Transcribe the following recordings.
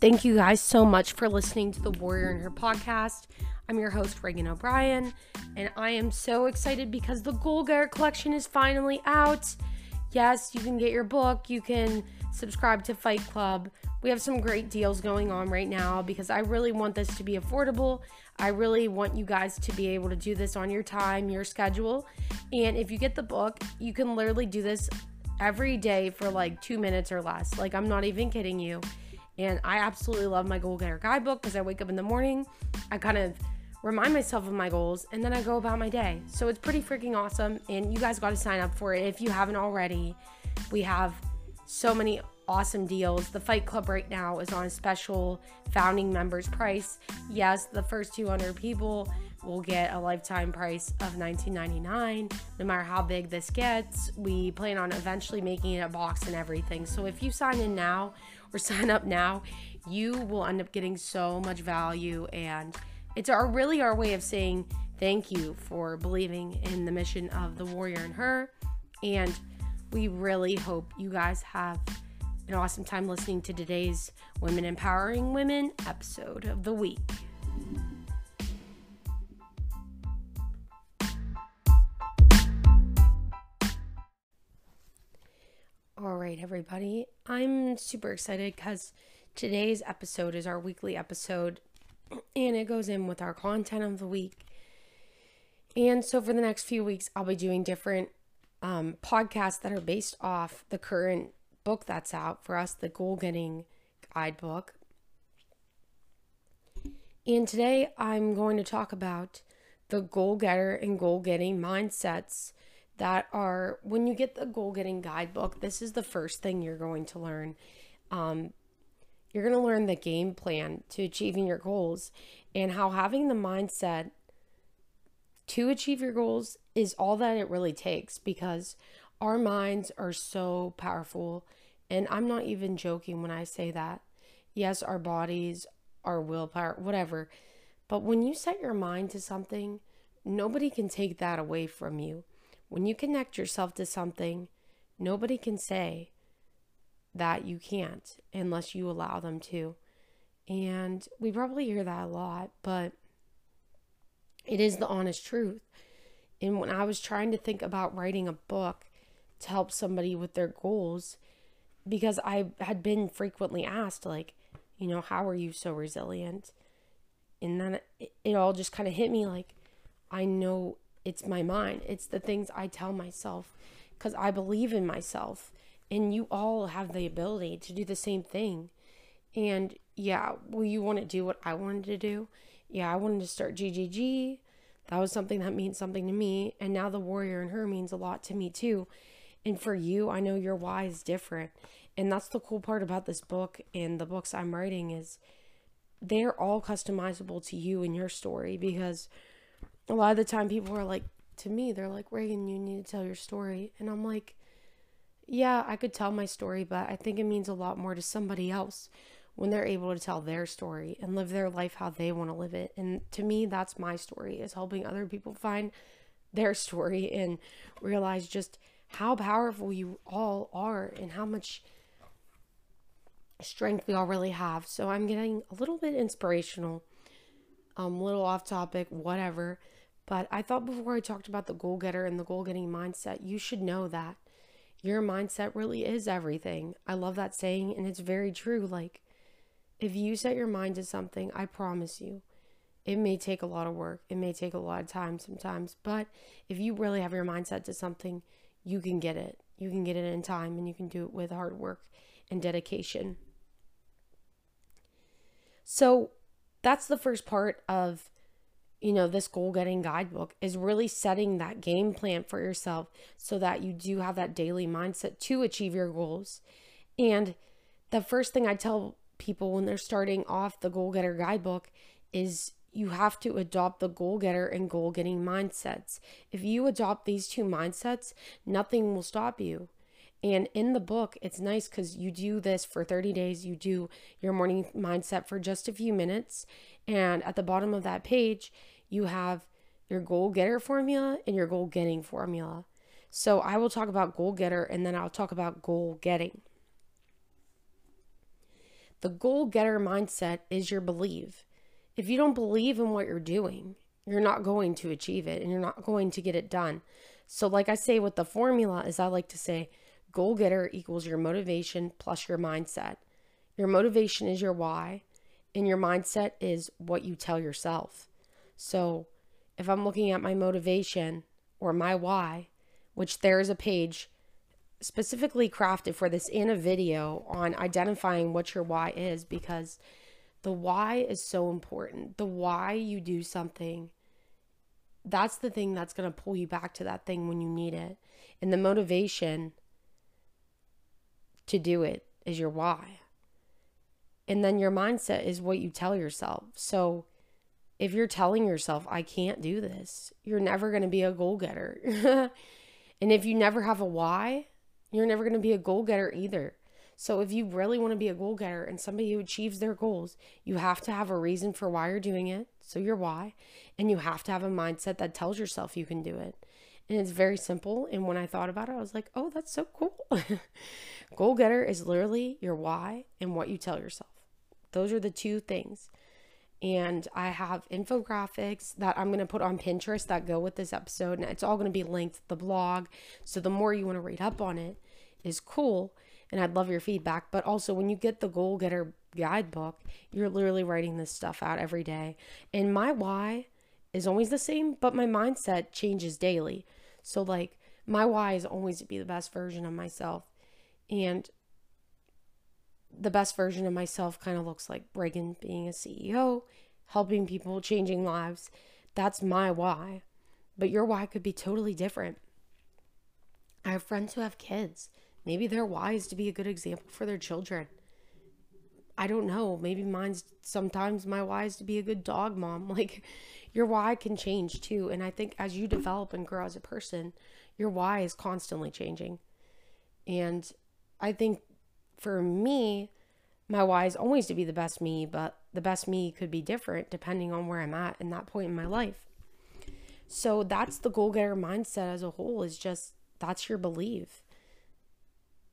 Thank you guys so much for listening to the Warrior in Her podcast. I'm your host, Reganne O'Brien, and I am so excited because the Goal Getter collection is finally out. Yes, you can get your book, you can subscribe to Fight Club. We have some great deals going on right now because I really want this to be affordable. I really want you guys to be able to do this on your time, your schedule. And if you get the book, you can literally do this every day for like two minutes or less. Like, I'm not even kidding you. And I absolutely love my Goal Getter guidebook because I wake up in the morning, I kind of remind myself of my goals, and then I go about my day. So it's pretty freaking awesome. And you guys got to sign up for it if you haven't already. We have so many awesome deals. The Fight Club right now is on a special founding members price. Yes, the first 200 people will get a lifetime price of $19.99 no matter how big this gets. We plan on eventually making it a box and everything. So if you sign in now or sign up now, you will end up getting so much value and it's our really our way of saying thank you for believing in the mission of the warrior in her. And we really hope you guys have an awesome time listening to today's Women Empowering Women episode of the week. All right, everybody. I'm super excited because today's episode is our weekly episode and it goes in with our content of the week. And so for the next few weeks, I'll be doing different um, podcasts that are based off the current book that's out for us, the Goal Getting Guidebook. And today I'm going to talk about the goal getter and goal getting mindsets that are when you get the goal getting guidebook, this is the first thing you're going to learn. Um, you're going to learn the game plan to achieving your goals and how having the mindset to achieve your goals is all that it really takes because our minds are so powerful. And I'm not even joking when I say that. Yes, our bodies, our willpower, whatever. But when you set your mind to something, nobody can take that away from you. When you connect yourself to something, nobody can say, that you can't unless you allow them to. And we probably hear that a lot, but it is the honest truth. And when I was trying to think about writing a book to help somebody with their goals, because I had been frequently asked, like, you know, how are you so resilient? And then it, it all just kind of hit me like, I know it's my mind, it's the things I tell myself because I believe in myself and you all have the ability to do the same thing. And yeah, will you want to do what I wanted to do? Yeah, I wanted to start GGG. That was something that means something to me. And now the warrior in her means a lot to me too. And for you, I know your why is different. And that's the cool part about this book and the books I'm writing is they're all customizable to you and your story because a lot of the time people are like to me, they're like, Reganne, you need to tell your story. And I'm like, yeah, I could tell my story, but I think it means a lot more to somebody else when they're able to tell their story and live their life how they want to live it. And to me, that's my story is helping other people find their story and realize just how powerful you all are and how much strength we all really have. So I'm getting a little bit inspirational, um, a little off topic, whatever. But I thought before I talked about the goal getter and the goal getting mindset, you should know that your mindset really is everything. I love that saying, and it's very true. Like, if you set your mind to something, I promise you, it may take a lot of work. It may take a lot of time sometimes, but if you really have your mindset to something, you can get it. You can get it in time and you can do it with hard work and dedication. So, that's the first part of you know, this goal getting guidebook is really setting that game plan for yourself so that you do have that daily mindset to achieve your goals. And the first thing I tell people when they're starting off the goal getter guidebook is you have to adopt the goal getter and goal getting mindsets. If you adopt these two mindsets, nothing will stop you. And in the book, it's nice because you do this for 30 days. You do your morning mindset for just a few minutes. And at the bottom of that page, you have your goal getter formula and your goal getting formula. So I will talk about goal getter and then I'll talk about goal getting. The goal getter mindset is your belief. If you don't believe in what you're doing, you're not going to achieve it and you're not going to get it done. So, like I say with the formula, is I like to say goal getter equals your motivation plus your mindset. Your motivation is your why, and your mindset is what you tell yourself. So, if I'm looking at my motivation or my why, which there is a page specifically crafted for this in a video on identifying what your why is because the why is so important. The why you do something, that's the thing that's going to pull you back to that thing when you need it. And the motivation to do it is your why. And then your mindset is what you tell yourself. So if you're telling yourself, I can't do this, you're never going to be a goal getter. and if you never have a why, you're never going to be a goal getter either. So if you really want to be a goal getter and somebody who achieves their goals, you have to have a reason for why you're doing it. So your why, and you have to have a mindset that tells yourself you can do it. And it's very simple. And when I thought about it, I was like, oh, that's so cool. goal getter is literally your why and what you tell yourself. Those are the two things. And I have infographics that I'm going to put on Pinterest that go with this episode. And it's all going to be linked to the blog. So the more you want to read up on it is cool. And I'd love your feedback. But also, when you get the Goal Getter guidebook, you're literally writing this stuff out every day. And my why is always the same, but my mindset changes daily. So, like, my why is always to be the best version of myself. And the best version of myself kind of looks like Reganne being a CEO, helping people, changing lives. That's my why. But your why could be totally different. I have friends who have kids. Maybe their why is to be a good example for their children. I don't know. Maybe mine's sometimes my why is to be a good dog mom. Like your why can change too. And I think as you develop and grow as a person, your why is constantly changing. And I think for me, my why is always to be the best me, but the best me could be different depending on where I'm at in that point in my life. So that's the goal getter mindset as a whole is just that's your belief.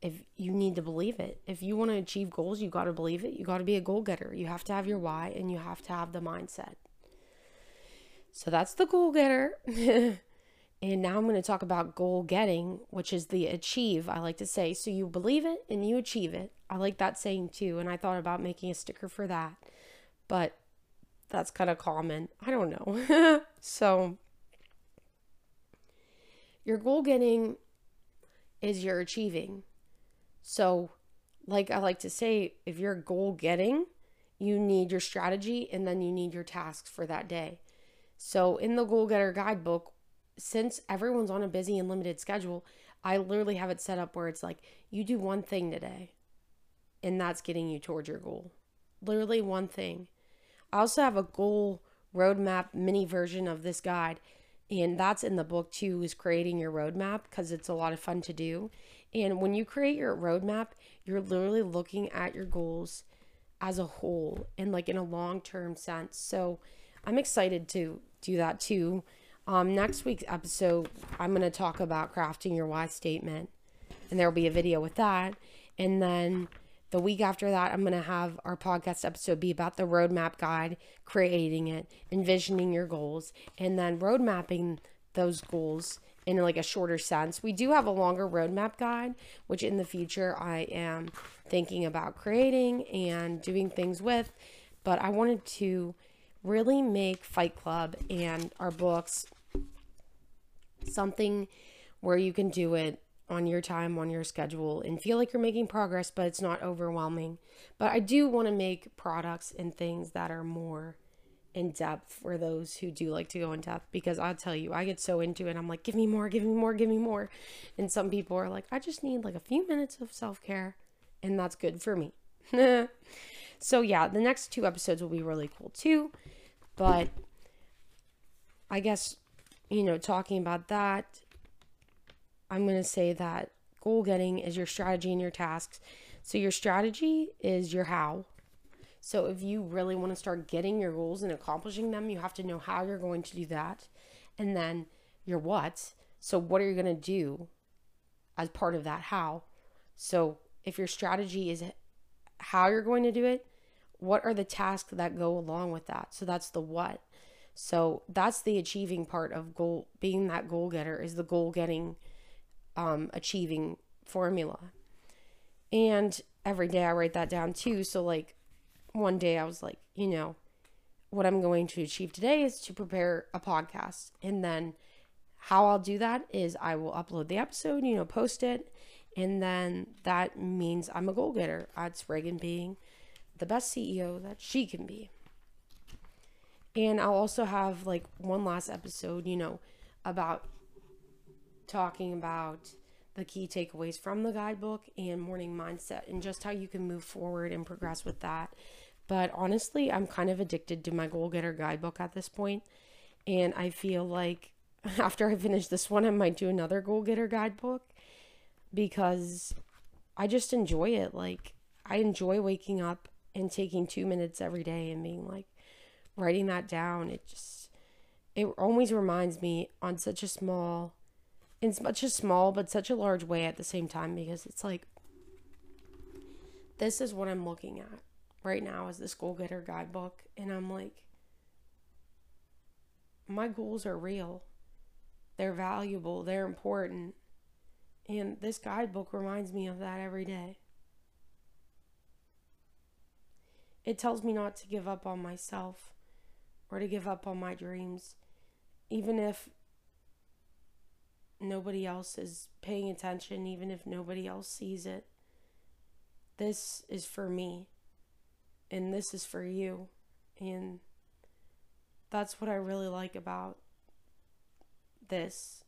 If you need to believe it, if you want to achieve goals, you got to believe it. You got to be a goal getter. You have to have your why and you have to have the mindset. So that's the goal getter. And now I'm going to talk about goal getting, which is the achieve, I like to say. So you believe it and you achieve it. I like that saying too. And I thought about making a sticker for that, but that's kind of common. I don't know. so your goal getting is your achieving. So, like I like to say, if you're goal getting, you need your strategy and then you need your tasks for that day. So, in the Goal Getter Guidebook, since everyone's on a busy and limited schedule, I literally have it set up where it's like you do one thing today and that's getting you towards your goal. Literally one thing. I also have a goal roadmap mini version of this guide and that's in the book too is creating your roadmap because it's a lot of fun to do. And when you create your roadmap, you're literally looking at your goals as a whole and like in a long-term sense. So I'm excited to do that too. Um, next week's episode, I'm going to talk about crafting your why statement, and there will be a video with that. And then the week after that, I'm going to have our podcast episode be about the roadmap guide, creating it, envisioning your goals, and then road mapping those goals in like a shorter sense. We do have a longer roadmap guide, which in the future I am thinking about creating and doing things with. But I wanted to really make Fight Club and our books something where you can do it on your time, on your schedule, and feel like you're making progress, but it's not overwhelming. But I do want to make products and things that are more in depth for those who do like to go in depth because I'll tell you, I get so into it. I'm like, give me more, give me more, give me more. And some people are like, I just need like a few minutes of self care, and that's good for me. so, yeah, the next two episodes will be really cool too. But I guess you know, talking about that, I'm going to say that goal getting is your strategy and your tasks. So, your strategy is your how. So, if you really want to start getting your goals and accomplishing them, you have to know how you're going to do that. And then your what. So, what are you going to do as part of that how? So, if your strategy is how you're going to do it, what are the tasks that go along with that? So that's the what. So that's the achieving part of goal being that goal getter is the goal getting um achieving formula. And every day I write that down too. So like one day I was like, you know, what I'm going to achieve today is to prepare a podcast. And then how I'll do that is I will upload the episode, you know, post it, and then that means I'm a goal getter. That's Reganne being the best CEO that she can be. And I'll also have like one last episode, you know, about talking about the key takeaways from the guidebook and morning mindset and just how you can move forward and progress with that. But honestly, I'm kind of addicted to my goal getter guidebook at this point, And I feel like after I finish this one, I might do another goal getter guidebook because I just enjoy it. Like, I enjoy waking up and taking two minutes every day and being like, writing that down. It just, it always reminds me on such a small, in such a small but such a large way at the same time because it's like, this is what I'm looking at right now is this goal getter guidebook. And I'm like, my goals are real. They're valuable. They're important. And this guidebook reminds me of that every day. It tells me not to give up on myself or to give up on my dreams, even if nobody else is paying attention, even if nobody else sees it. This is for me, and this is for you. And that's what I really like about this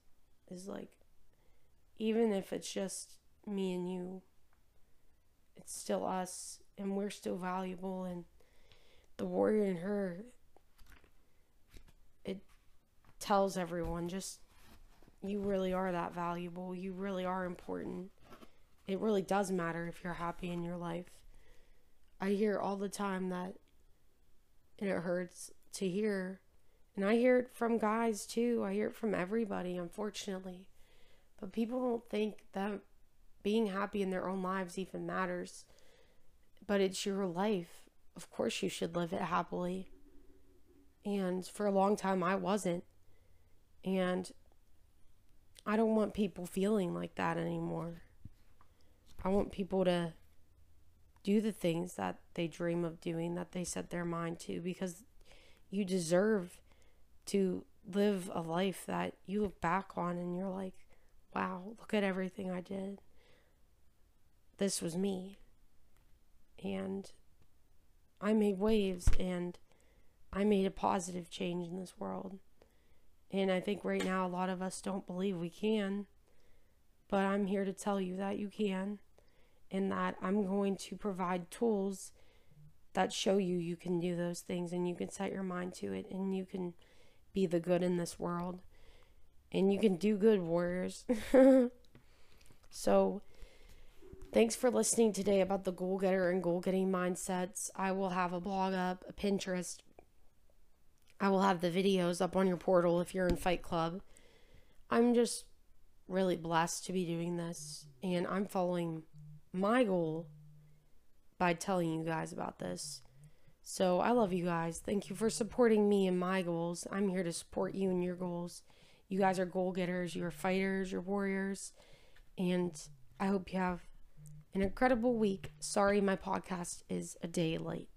is like even if it's just me and you it's still us and we're still valuable and the warrior in her it tells everyone just you really are that valuable. You really are important. It really does matter if you're happy in your life i hear all the time that and it hurts to hear and I hear it from guys too. I hear it from everybody, unfortunately. But people don't think that being happy in their own lives even matters. But it's your life. Of course, you should live it happily. And for a long time, I wasn't. And I don't want people feeling like that anymore. I want people to do the things that they dream of doing, that they set their mind to, because you deserve to live a life that you look back on and you're like, wow, look at everything I did. This was me. And I made waves and I made a positive change in this world. And I think right now a lot of us don't believe we can. But I'm here to tell you that you can. And that I'm going to provide tools that show you you can do those things and you can set your mind to it and you can be the good in this world. And you can do good, warriors. so, thanks for listening today about the goal getter and goal getting mindsets. I will have a blog up, a Pinterest. I will have the videos up on your portal if you're in Fight Club. I'm just really blessed to be doing this, and I'm following my goal by telling you guys about this. So I love you guys. Thank you for supporting me and my goals. I'm here to support you and your goals. You guys are goal getters, you're fighters, you're warriors. And I hope you have an incredible week. Sorry, my podcast is a day late.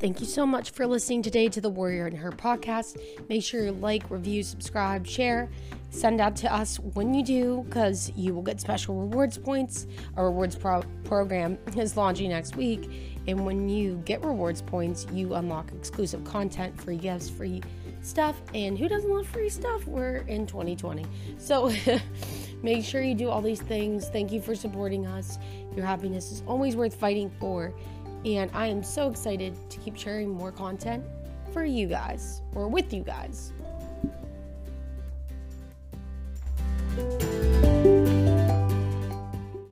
Thank you so much for listening today to the Warrior in Her podcast. Make sure you like, review, subscribe, share, send out to us when you do, because you will get special rewards points. Our rewards pro- program is launching next week. And when you get rewards points, you unlock exclusive content, free gifts, free stuff. And who doesn't love free stuff? We're in 2020. So make sure you do all these things. Thank you for supporting us. Your happiness is always worth fighting for and I am so excited to keep sharing more content for you guys or with you guys.